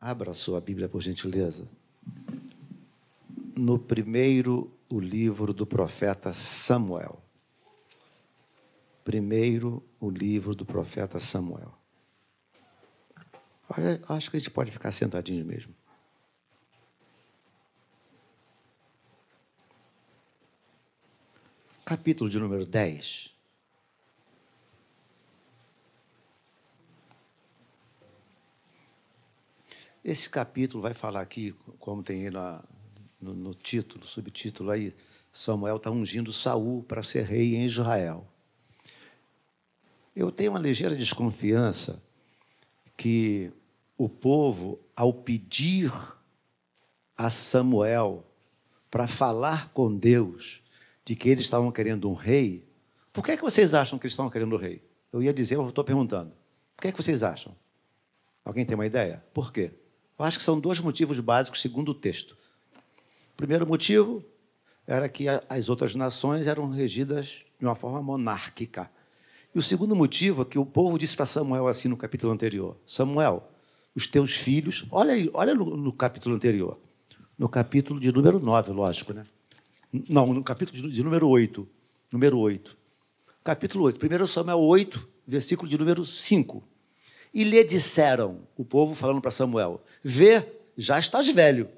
Abra sua Bíblia, por gentileza. No primeiro, o livro do profeta Samuel. Primeiro, o livro do profeta Samuel. Acho que a gente pode ficar sentadinho mesmo. Capítulo de número 10. Esse capítulo vai falar aqui, como tem aí na, no, no título, subtítulo aí, Samuel está ungindo Saul para ser rei em Israel. Eu tenho uma ligeira desconfiança que o povo, ao pedir a Samuel para falar com Deus de que eles estavam querendo um rei, por que, é que vocês acham que eles estavam querendo um rei? Eu ia dizer, eu estou perguntando. Por que, é que vocês acham? Alguém tem uma ideia? Por quê? Eu acho que são dois motivos básicos, segundo o texto. O primeiro motivo era que as outras nações eram regidas de uma forma monárquica. E o segundo motivo é que o povo disse para Samuel assim no capítulo anterior: Samuel, os teus filhos, olha aí, olha no, no capítulo anterior, no capítulo de número 9, lógico, né? Não, no capítulo de, de número 8. Número 8. Capítulo 8. 1 Samuel 8, versículo de número 5. E lhe disseram, o povo falando para Samuel: Vê, já estás velho,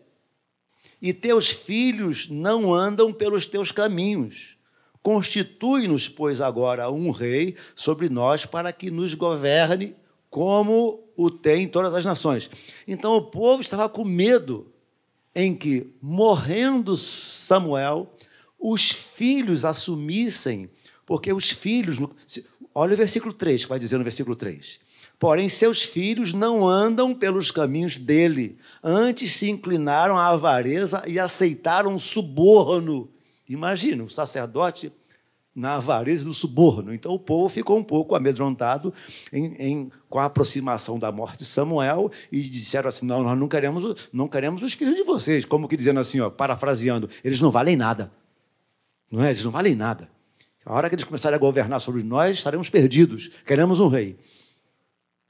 e teus filhos não andam pelos teus caminhos. Constitui-nos, pois, agora um rei sobre nós para que nos governe como o tem todas as nações. Então o povo estava com medo em que, morrendo Samuel, os filhos assumissem, porque os filhos. Olha o versículo 3, que vai dizer no versículo 3. Porém, seus filhos não andam pelos caminhos dele, antes se inclinaram à avareza e aceitaram suborno. Imagina, o sacerdote na avareza no suborno. Então o povo ficou um pouco amedrontado em, em, com a aproximação da morte de Samuel e disseram assim: não, nós não queremos, não queremos os filhos de vocês. Como que dizendo assim, ó, parafraseando, eles não valem nada. Não é? Eles não valem nada. A hora que eles começarem a governar sobre nós, estaremos perdidos. Queremos um rei.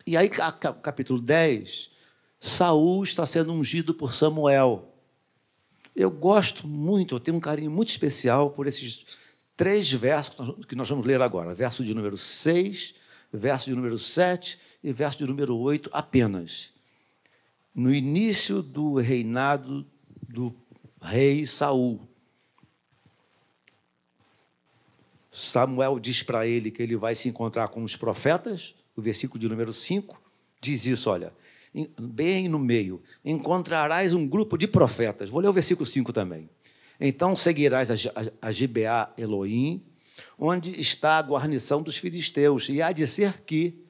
E aí, capítulo 10, Saul está sendo ungido por Samuel. Eu gosto muito, eu tenho um carinho muito especial por esses três versos que nós vamos ler agora: verso de número 6, verso de número 7 e verso de número 8 apenas. No início do reinado do rei Saul, Samuel diz para ele que ele vai se encontrar com os profetas o versículo de número 5, diz isso, olha, bem no meio, encontrarás um grupo de profetas. Vou ler o versículo 5 também. Então seguirás a, a, a Gibeá Elohim, onde está a guarnição dos filisteus, e há de ser que,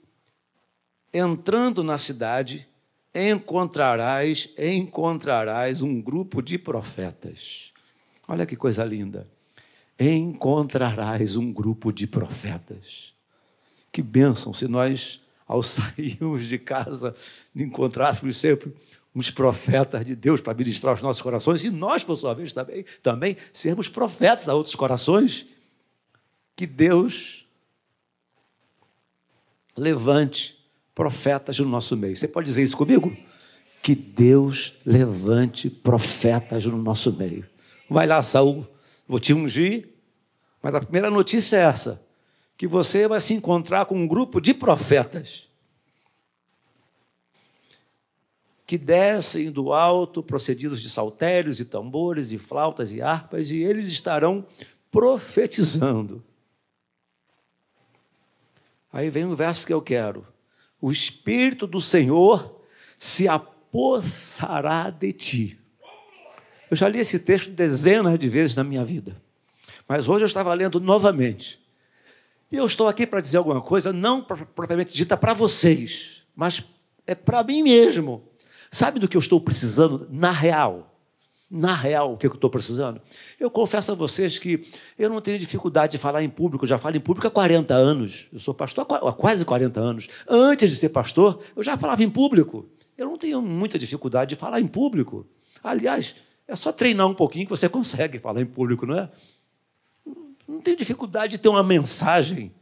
entrando na cidade, encontrarás, encontrarás um grupo de profetas. Olha que coisa linda. Encontrarás um grupo de profetas. Que bênção se nós, ao sairmos de casa, encontrássemos sempre uns profetas de Deus para ministrar os nossos corações e nós, por sua vez, também, também sermos profetas a outros corações. Que Deus levante profetas no nosso meio. Você pode dizer isso comigo? Que Deus levante profetas no nosso meio. Vai lá, Saul, vou te ungir, mas a primeira notícia é essa que você vai se encontrar com um grupo de profetas que descem do alto, procedidos de saltérios e tambores e flautas e harpas, e eles estarão profetizando. Aí vem o verso que eu quero. O Espírito do Senhor se apossará de ti. Eu já li esse texto dezenas de vezes na minha vida, mas hoje eu estava lendo novamente. E eu estou aqui para dizer alguma coisa, não propriamente dita para vocês, mas é para mim mesmo. Sabe do que eu estou precisando na real? Na real, o que eu estou precisando? Eu confesso a vocês que eu não tenho dificuldade de falar em público, eu já falo em público há 40 anos. Eu sou pastor há quase 40 anos. Antes de ser pastor, eu já falava em público. Eu não tenho muita dificuldade de falar em público. Aliás, é só treinar um pouquinho que você consegue falar em público, não é? Não tenho dificuldade de ter uma mensagem.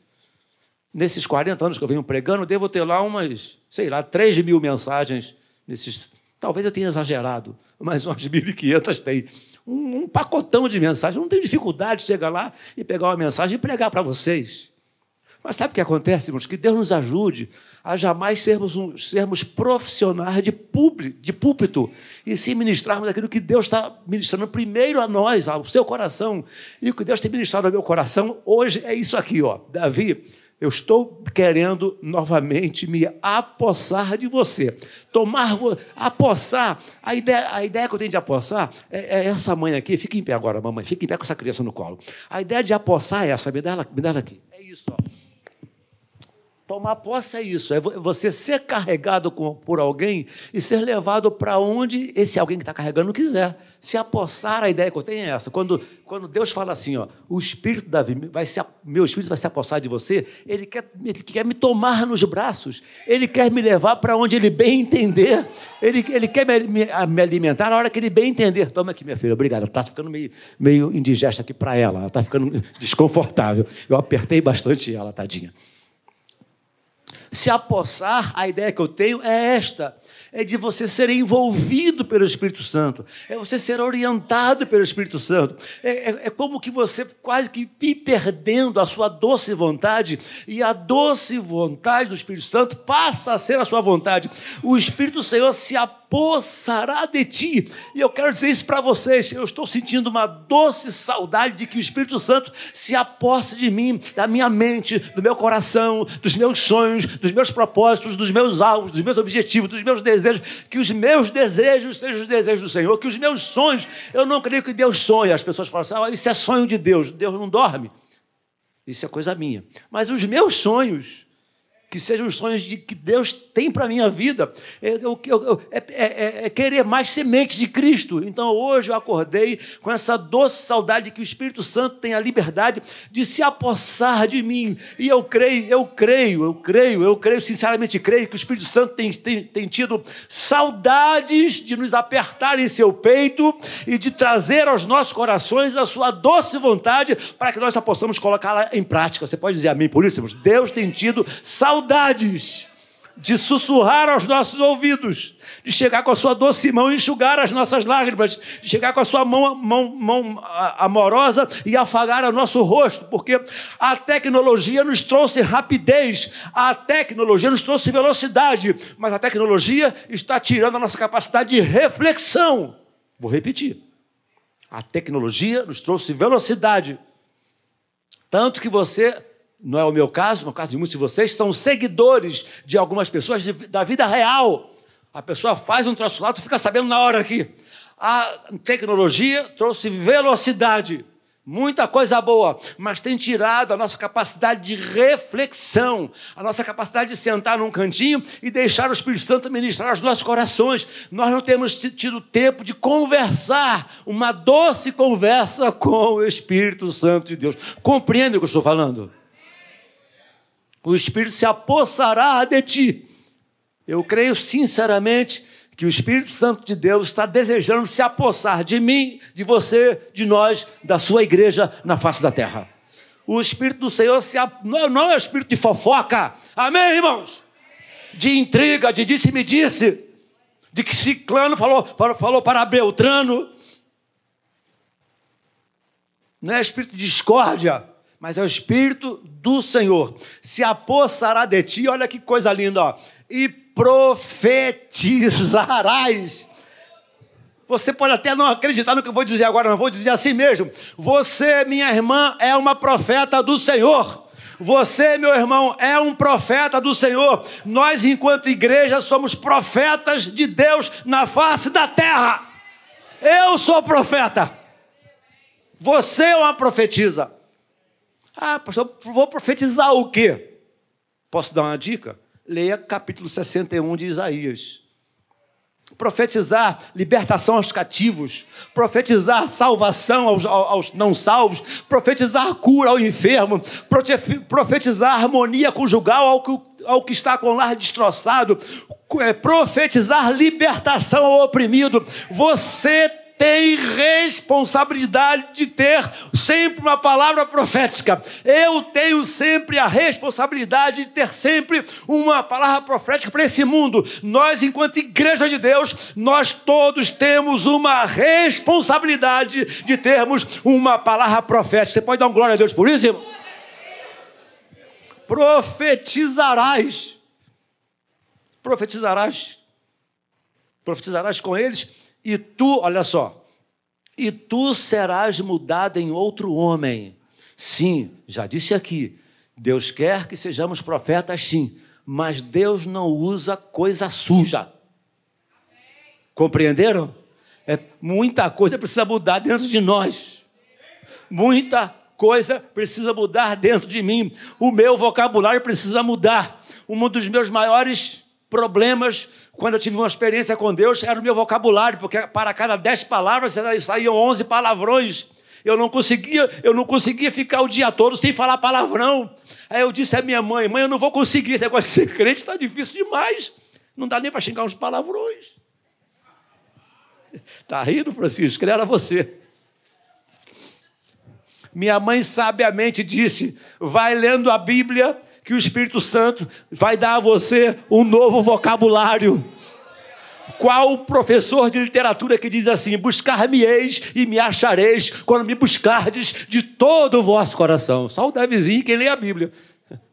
Nesses 40 anos que eu venho pregando, devo ter lá umas, sei lá, 3 mil mensagens nesses Talvez eu tenha exagerado, mas umas 1.500 tem. Um, um pacotão de mensagens. Não tenho dificuldade de chegar lá e pegar uma mensagem e pregar para vocês. Mas sabe o que acontece, irmãos? Que Deus nos ajude a jamais sermos, um, sermos profissionais de, publi, de púlpito e sim ministrarmos aquilo que Deus está ministrando primeiro a nós, ao seu coração. E o que Deus tem ministrado ao meu coração hoje é isso aqui, ó. Davi, eu estou querendo novamente me apossar de você. Tomar, apossar. A ideia, a ideia que eu tenho de apossar é, é, essa mãe aqui. Fica em pé agora, mamãe. Fica em pé com essa criança no colo. A ideia de apossar é essa. Me dá ela, me dá ela aqui. É isso, ó. Tomar posse é isso, é você ser carregado por alguém e ser levado para onde esse alguém que está carregando quiser. Se apossar, a ideia que eu tenho é essa. Quando, quando Deus fala assim, ó, o Espírito Davi, vai se, meu Espírito vai se apossar de você, ele quer, ele quer me tomar nos braços, ele quer me levar para onde ele bem entender, ele, ele quer me, me, me, alimentar na hora que ele bem entender. Toma aqui, minha filha, obrigada. Está ficando meio, meio indigesta aqui para ela, ela está ficando desconfortável. Eu apertei bastante ela, tadinha. Se apossar, a ideia que eu tenho é esta: é de você ser envolvido pelo Espírito Santo, é você ser orientado pelo Espírito Santo. É, é, é, como que você quase que perdendo a sua doce vontade, e a doce vontade do Espírito Santo passa a ser a sua vontade. O Espírito Senhor se apossará de ti. E eu quero dizer isso para vocês. Eu estou sentindo uma doce saudade de que o Espírito Santo se aposse de mim, da minha mente, do meu coração, dos meus sonhos, dos meus propósitos, dos meus alvos, dos meus objetivos, dos meus desejos desejos, que os meus desejos sejam os desejos do Senhor, que os meus sonhos, eu não creio que Deus sonhe. As pessoas falam assim: ah, isso é sonho de Deus, Deus não dorme. Isso é coisa minha. Mas os meus sonhos, que sejam os sonhos de que Deus tem para a minha vida. É, é, é, é, querer mais sementes de Cristo. Então hoje eu acordei com essa doce saudade de que o Espírito Santo tem a liberdade de se apossar de mim. E eu creio, eu creio, eu creio, eu creio, sinceramente creio que o Espírito Santo tem, tem, tem tido saudades de nos apertar em seu peito e de trazer aos nossos corações a sua doce vontade para que nós possamos colocá-la em prática. Você pode dizer amém por isso? Deus tem tido saudades saudades de sussurrar aos nossos ouvidos, de chegar com a sua doce mão e enxugar as nossas lágrimas, de chegar com a sua mão, mão, mão amorosa e afagar o nosso rosto, porque a tecnologia nos trouxe rapidez, a tecnologia nos trouxe velocidade, mas a tecnologia está tirando a nossa capacidade de reflexão. Vou repetir. A tecnologia nos trouxe velocidade. Tanto que você não é o meu caso, no caso de muitos de vocês, são seguidores de algumas pessoas de, da vida real. A pessoa faz um troço lá, tu fica sabendo na hora aqui. A tecnologia trouxe velocidade, muita coisa boa, mas tem tirado a nossa capacidade de reflexão, a nossa capacidade de sentar num cantinho e deixar o Espírito Santo ministrar os nossos corações. Nós não temos tido tempo de conversar, uma doce conversa com o Espírito Santo de Deus. Compreende o que eu estou falando? O Espírito se apossará de ti. Eu creio sinceramente que o Espírito Santo de Deus está desejando se apossar de mim, de você, de nós, da sua igreja na face da terra. O Espírito do Senhor se, não é o espírito de fofoca, amém, irmãos? De intriga, de disse-me disse, de que Ciclano falou, falou para Beltrano. Não é espírito de discórdia, mas é o Espírito do Senhor. Se apossará de ti, olha que coisa linda, ó, e profetizarás. Você pode até não acreditar no que eu vou dizer agora, mas vou dizer assim mesmo. Você, minha irmã, é uma profeta do Senhor. Você, meu irmão, é um profeta do Senhor. Nós, enquanto igreja, somos profetas de Deus na face da terra. Eu sou profeta. Você é uma profetisa. Ah, pastor, vou profetizar o quê? Posso dar uma dica? Leia capítulo 61 de Isaías. Profetizar libertação aos cativos, profetizar salvação aos, aos não salvos, profetizar cura ao enfermo, profetizar harmonia conjugal ao que, ao que está com o lar destroçado, é, profetizar libertação ao oprimido. Você tem responsabilidade de ter sempre uma palavra profética. Eu tenho sempre a responsabilidade de ter sempre uma palavra profética para esse mundo. Nós, enquanto igreja de Deus, nós todos temos uma responsabilidade de termos uma palavra profética. Você pode dar um glória a Deus por isso, irmão? Profetizarás. Profetizarás. Profetizarás com eles e tu, olha só, e tu serás mudado em outro homem. Sim, já disse aqui, Deus quer que sejamos profetas, sim, mas Deus não usa coisa suja. Compreenderam? É, muita coisa precisa mudar dentro de nós. Muita coisa precisa mudar dentro de mim. O meu vocabulário precisa mudar. Um dos meus maiores problemas quando eu tive uma experiência com Deus era o meu vocabulário, porque para cada dez palavras saíam onze palavrões. Eu não conseguia, eu não conseguia ficar o dia todo sem falar palavrão. Aí eu disse à minha mãe: mãe, eu não vou conseguir, esse negócio de ser crente está difícil demais. Não dá nem para xingar uns palavrões. Está rindo, Francisco? Era você. Minha mãe sabiamente disse: vai lendo a Bíblia que o Espírito Santo vai dar a você um novo vocabulário. Qual o professor de literatura que diz assim: Buscar-me-eis e me achareis quando me buscardes de todo o vosso coração? Só o Davizinho quem lê a Bíblia.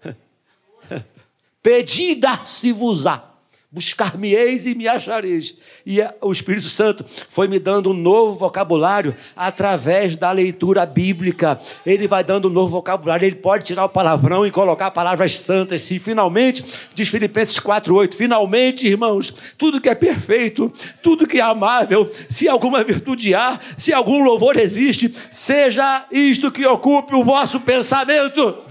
Pedi e dar-se-vos-á. Buscar-me-eis e me achareis. E o Espírito Santo foi me dando um novo vocabulário através da leitura bíblica. Ele vai dando um novo vocabulário. Ele pode tirar o palavrão e colocar palavras santas. Se finalmente, diz Filipenses 4,8, finalmente, irmãos, tudo que é perfeito, tudo que é amável, se alguma virtude há, se algum louvor existe, seja isto que ocupe o vosso pensamento.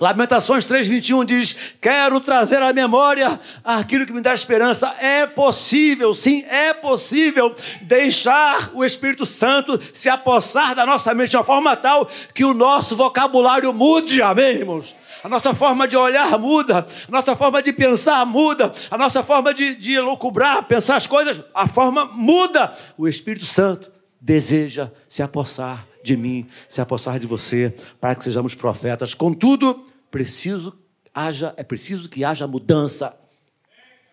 Lamentações 3,21 diz: Quero trazer à memória aquilo que me dá esperança. É possível, sim, é possível deixar o Espírito Santo se apossar da nossa mente de uma forma tal que o nosso vocabulário mude, amém, irmãos? A nossa forma de olhar muda, a nossa forma de pensar muda, a nossa forma de, de lucubrar, pensar as coisas, a forma muda. O Espírito Santo deseja se apossar de mim, se apossar de você, para que sejamos profetas. Contudo, preciso haja, é preciso que haja mudança.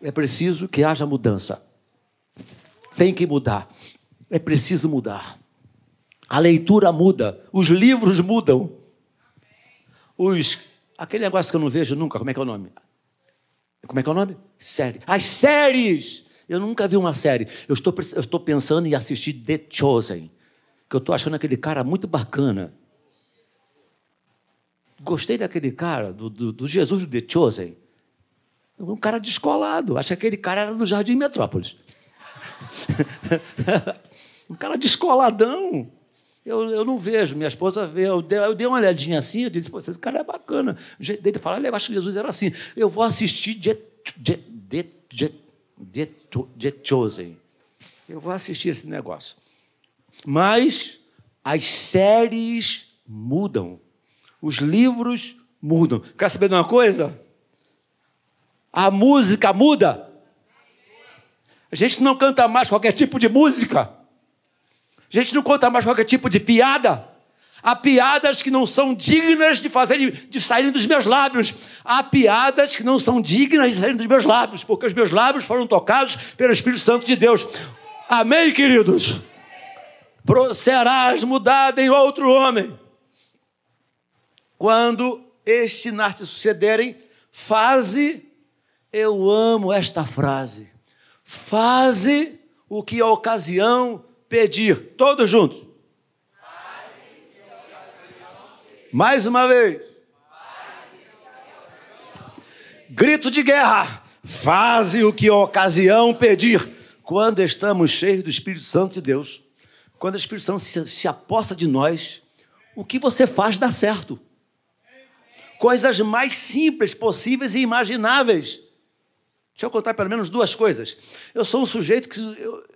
É preciso que haja mudança. Tem que mudar. É preciso mudar. A leitura muda, os livros mudam. Os aquele negócio que eu não vejo nunca, como é que é o nome? Como é que é o nome? Série. As séries. Eu nunca vi uma série. Eu estou, eu estou pensando em assistir The Chosen, que eu estou achando aquele cara muito bacana. Gostei daquele cara, do, do, do Jesus The Chosen. Um cara descolado. Acho que aquele cara era do Jardim Metrópolis. um cara descoladão. Eu, eu não vejo, minha esposa vê. Eu dei, eu dei uma olhadinha assim, eu disse, Pô, esse cara é bacana. O jeito dele falar, eu acho que Jesus era assim. Eu vou assistir The, The, The, The Chosen. Eu vou assistir esse negócio. Mas as séries mudam. Os livros mudam. Quer saber de uma coisa? A música muda. A gente não canta mais qualquer tipo de música. A gente não conta mais qualquer tipo de piada. Há piadas que não são dignas de fazerem, de saírem dos meus lábios. Há piadas que não são dignas de saírem dos meus lábios, porque os meus lábios foram tocados pelo Espírito Santo de Deus. Amém, queridos? Serás mudado em outro homem. Quando este te sucederem, faze, eu amo esta frase, faze o que a ocasião pedir, todos juntos. Mais uma vez. Grito de guerra. Faze o que a ocasião pedir. Quando estamos cheios do Espírito Santo de Deus, quando o Espírito Santo se, se aposta de nós, o que você faz dá certo coisas mais simples possíveis e imagináveis. Deixa eu contar pelo menos duas coisas. Eu sou um sujeito que. Eu,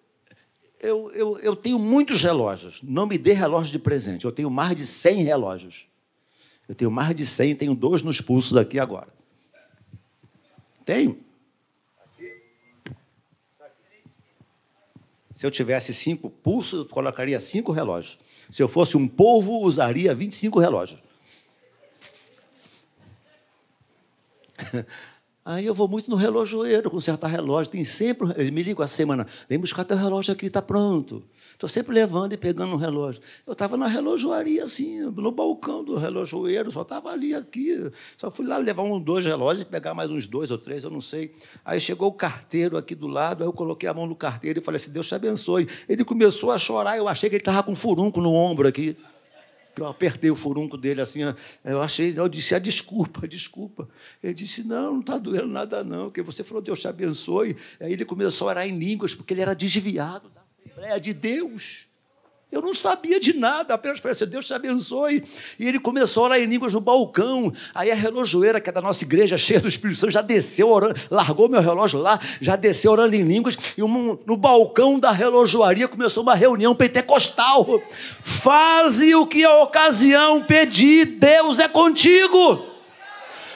eu, eu, eu tenho muitos relógios. Não me dê relógio de presente. Eu tenho mais de 100 relógios. Eu tenho mais de 100, tenho dois nos pulsos aqui agora. Tenho. Se eu tivesse cinco pulsos, eu colocaria cinco relógios. Se eu fosse um polvo, usaria 25 relógios. Aí eu vou muito no relojoeiro consertar relógio. Tem sempre. Ele me liga a semana: vem buscar teu relógio aqui, está pronto. Estou sempre levando e pegando um relógio. Eu estava na relojoaria, assim, no balcão do relojoeiro, só estava ali, aqui. Só fui lá levar um, dois relógios e pegar mais uns dois ou três, eu não sei. Aí chegou o carteiro aqui do lado, aí eu coloquei a mão no carteiro e falei assim: Deus te abençoe. Ele começou a chorar, eu achei que ele estava com um furunco no ombro aqui. Eu apertei o furunco dele assim, eu achei, eu disse, ah, desculpa, desculpa. Ele disse, não, não está doendo nada não, porque você falou, Deus te abençoe. Aí ele começou a orar em línguas, porque ele era desviado da Assembleia de Deus. Eu não sabia de nada, apenas parecia, Deus te abençoe. E ele começou a orar em línguas no balcão. Aí a relojoeira, que é da nossa igreja, cheia do Espírito Santo, já desceu orando, largou meu relógio lá, já desceu orando em línguas. E um, no balcão da relojoaria começou uma reunião pentecostal. Faze o que a ocasião pedir, Deus é contigo.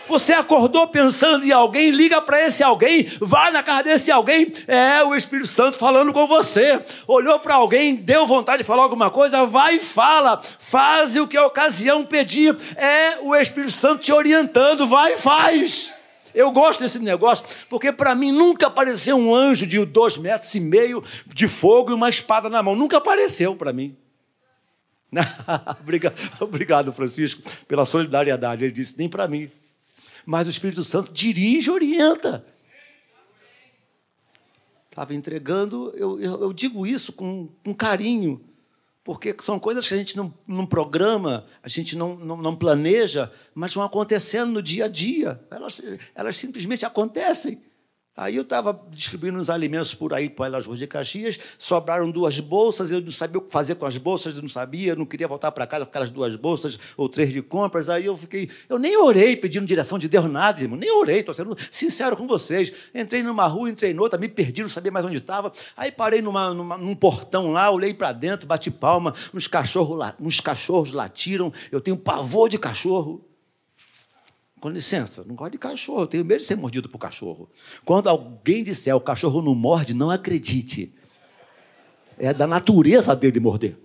Você acordou pensando em alguém, liga para esse alguém, vai na casa desse alguém, é o Espírito Santo falando com você. Olhou para alguém, deu vontade de falar alguma coisa, vai e fala. Faz o que a ocasião pedir, é o Espírito Santo te orientando, vai e faz. Eu gosto desse negócio, porque para mim nunca apareceu um anjo de dois metros e meio de fogo e uma espada na mão. Nunca apareceu para mim. Obrigado, Francisco, pela solidariedade. Ele disse: nem para mim mas o Espírito Santo dirige e orienta. Estava entregando, eu, eu, digo isso com, com carinho, porque são coisas que a gente não, não programa, a gente não, não, não, planeja, mas vão acontecendo no dia a dia. Elas, elas simplesmente acontecem. Aí eu estava distribuindo uns alimentos por aí, pelas ruas de Caxias, sobraram duas bolsas, eu não sabia o que fazer com as bolsas, eu não sabia, não queria voltar para casa com aquelas duas bolsas ou três de compras. Aí eu fiquei, eu nem orei pedindo direção de Deus, nada, irmão, nem orei, estou sendo sincero com vocês. Entrei numa rua, entrei noutra, me perdi, não sabia mais onde estava. Aí parei numa, numa, num portão lá, olhei para dentro, bati palma, uns cachorros, uns cachorros latiram, eu tenho pavor de cachorro. Com licença, não gosto de cachorro, tenho medo de ser mordido por cachorro. Quando alguém disser o cachorro não morde, não acredite. É da natureza dele morder.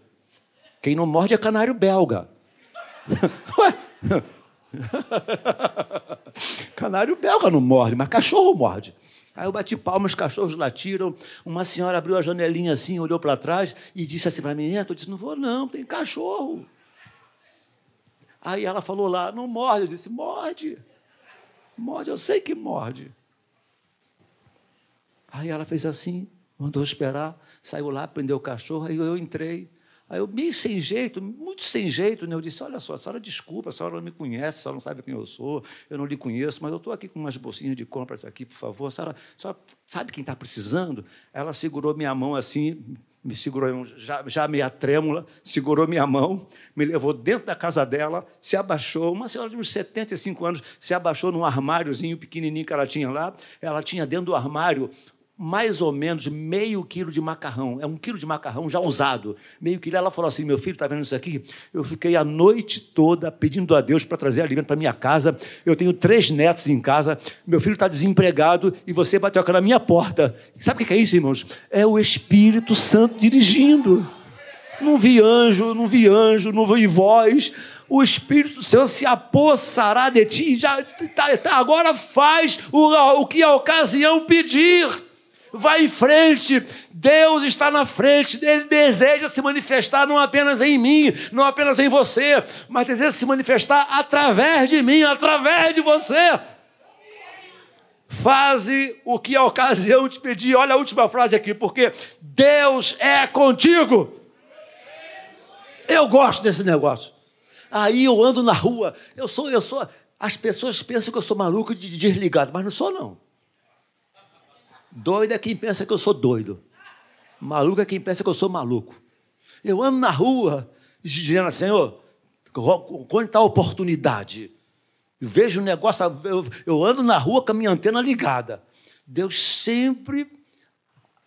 Quem não morde é canário belga. canário belga não morde, mas cachorro morde. Aí eu bati palmas, os cachorros latiram. Uma senhora abriu a janelinha assim, olhou para trás e disse assim para mim: Eu disse, não vou, não, tem cachorro. Aí ela falou lá, não morde. Eu disse, morde. Morde, eu sei que morde. Aí ela fez assim, mandou esperar, saiu lá, prendeu o cachorro, aí eu entrei. Aí eu, meio sem jeito, muito sem jeito, né? eu disse: Olha só, a senhora desculpa, a senhora não me conhece, a senhora não sabe quem eu sou, eu não lhe conheço, mas eu estou aqui com umas bolsinhas de compras aqui, por favor. A senhora, a senhora sabe quem está precisando? Ela segurou minha mão assim, me segurou, já, já meia trêmula, segurou minha mão, me levou dentro da casa dela, se abaixou, uma senhora de uns 75 anos, se abaixou num armáriozinho pequenininho que ela tinha lá. Ela tinha dentro do armário mais ou menos meio quilo de macarrão. É um quilo de macarrão já usado. Meio quilo. Ela falou assim: meu filho, está vendo isso aqui? Eu fiquei a noite toda pedindo a Deus para trazer alimento para minha casa. Eu tenho três netos em casa. Meu filho está desempregado e você bateu aqui na minha porta. Sabe o que é isso, irmãos? É o Espírito Santo dirigindo. Não vi anjo, não vi anjo, não vi voz o Espírito Senhor se apossará de ti. Já, tá, tá, agora faz o, o que a ocasião pedir. Vai em frente, Deus está na frente, Ele deseja se manifestar não apenas em mim, não apenas em você, mas deseja se manifestar através de mim, através de você. Faze o que a ocasião te pedir. Olha a última frase aqui, porque Deus é contigo. Eu gosto desse negócio. Aí eu ando na rua, eu sou, eu sou. As pessoas pensam que eu sou maluco de desligado, mas não sou não. Doido é quem pensa que eu sou doido. Maluco é quem pensa que eu sou maluco. Eu ando na rua dizendo Senhor, quando está a oportunidade? Eu vejo um negócio, eu, eu ando na rua com a minha antena ligada. Deus sempre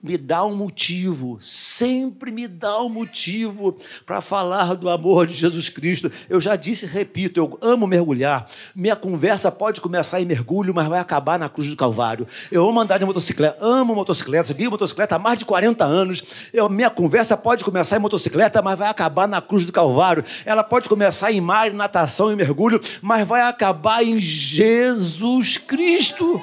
me dá um motivo, sempre me dá um motivo para falar do amor de Jesus Cristo. Eu já disse e repito, eu amo mergulhar. Minha conversa pode começar em mergulho, mas vai acabar na cruz do Calvário. Eu amo andar de motocicleta, amo motocicleta, guio motocicleta há mais de 40 anos. Eu, minha conversa pode começar em motocicleta, mas vai acabar na cruz do Calvário. Ela pode começar em mar, natação e mergulho, mas vai acabar em Jesus Cristo.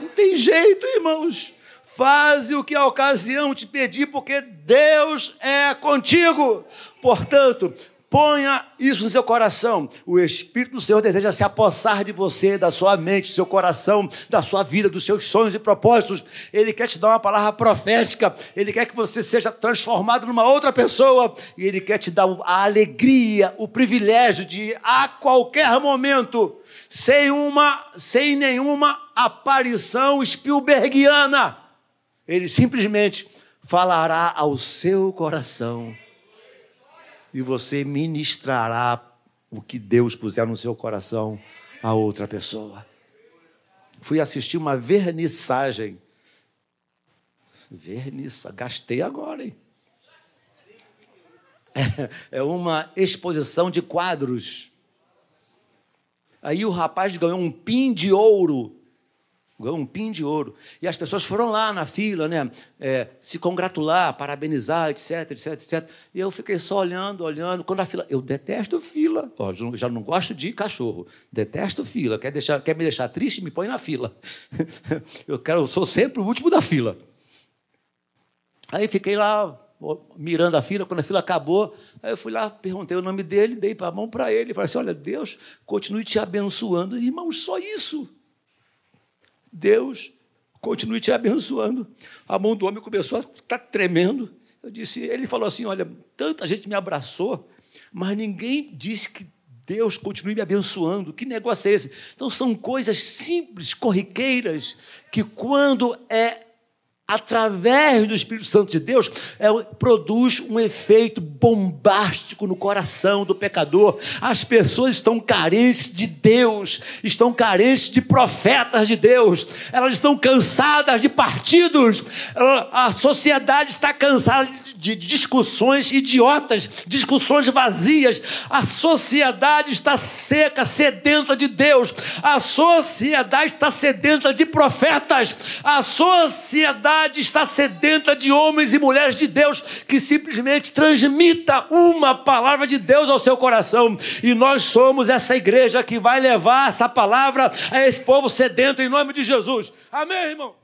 Não tem jeito, irmãos. Faze o que a ocasião te pedir, porque Deus é contigo. Portanto, ponha isso no seu coração. O Espírito do Senhor deseja se apossar de você, da sua mente, do seu coração, da sua vida, dos seus sonhos e propósitos. Ele quer te dar uma palavra profética. Ele quer que você seja transformado numa outra pessoa. E Ele quer te dar a alegria, o privilégio de, a qualquer momento, sem, uma, sem nenhuma aparição Spielbergiana ele simplesmente falará ao seu coração e você ministrará o que Deus puser no seu coração a outra pessoa. Fui assistir uma vernissagem. Verniça, gastei agora, hein? É, é uma exposição de quadros. Aí o rapaz ganhou um pin de ouro ganhou um pin de ouro. E as pessoas foram lá na fila, né? É, se congratular, parabenizar, etc, etc, etc. E eu fiquei só olhando, olhando. Quando a fila. Eu detesto fila. Ó, já não gosto de cachorro. Detesto fila. Quer, deixar, quer me deixar triste? Me põe na fila. eu, quero, sou sempre o último da fila. Aí fiquei lá mirando a fila, quando a fila acabou, aí eu fui lá, perguntei o nome dele, dei a mão para ele, falei assim: olha, Deus continue te abençoando. Irmãos, só isso. Deus continue te abençoando. A mão do homem começou a estar tremendo. Eu disse, ele falou assim: olha, tanta gente me abraçou, mas ninguém disse que Deus continue me abençoando. Que negócio é esse? Então são coisas simples, corriqueiras, que quando é através do Espírito Santo de Deus, é, produz um efeito bombástico no coração do pecador. As pessoas estão carentes de Deus, estão carentes de profetas de Deus, elas estão cansadas de partidos, a sociedade está cansada de discussões idiotas, discussões vazias, a sociedade está seca, sedenta de Deus, a sociedade está sedenta de profetas, a sociedade está sedenta de homens e mulheres de Deus que simplesmente transmita uma palavra de Deus ao seu coração. E nós somos essa igreja que vai levar essa palavra a esse povo sedento em nome de Jesus. Amém, irmão?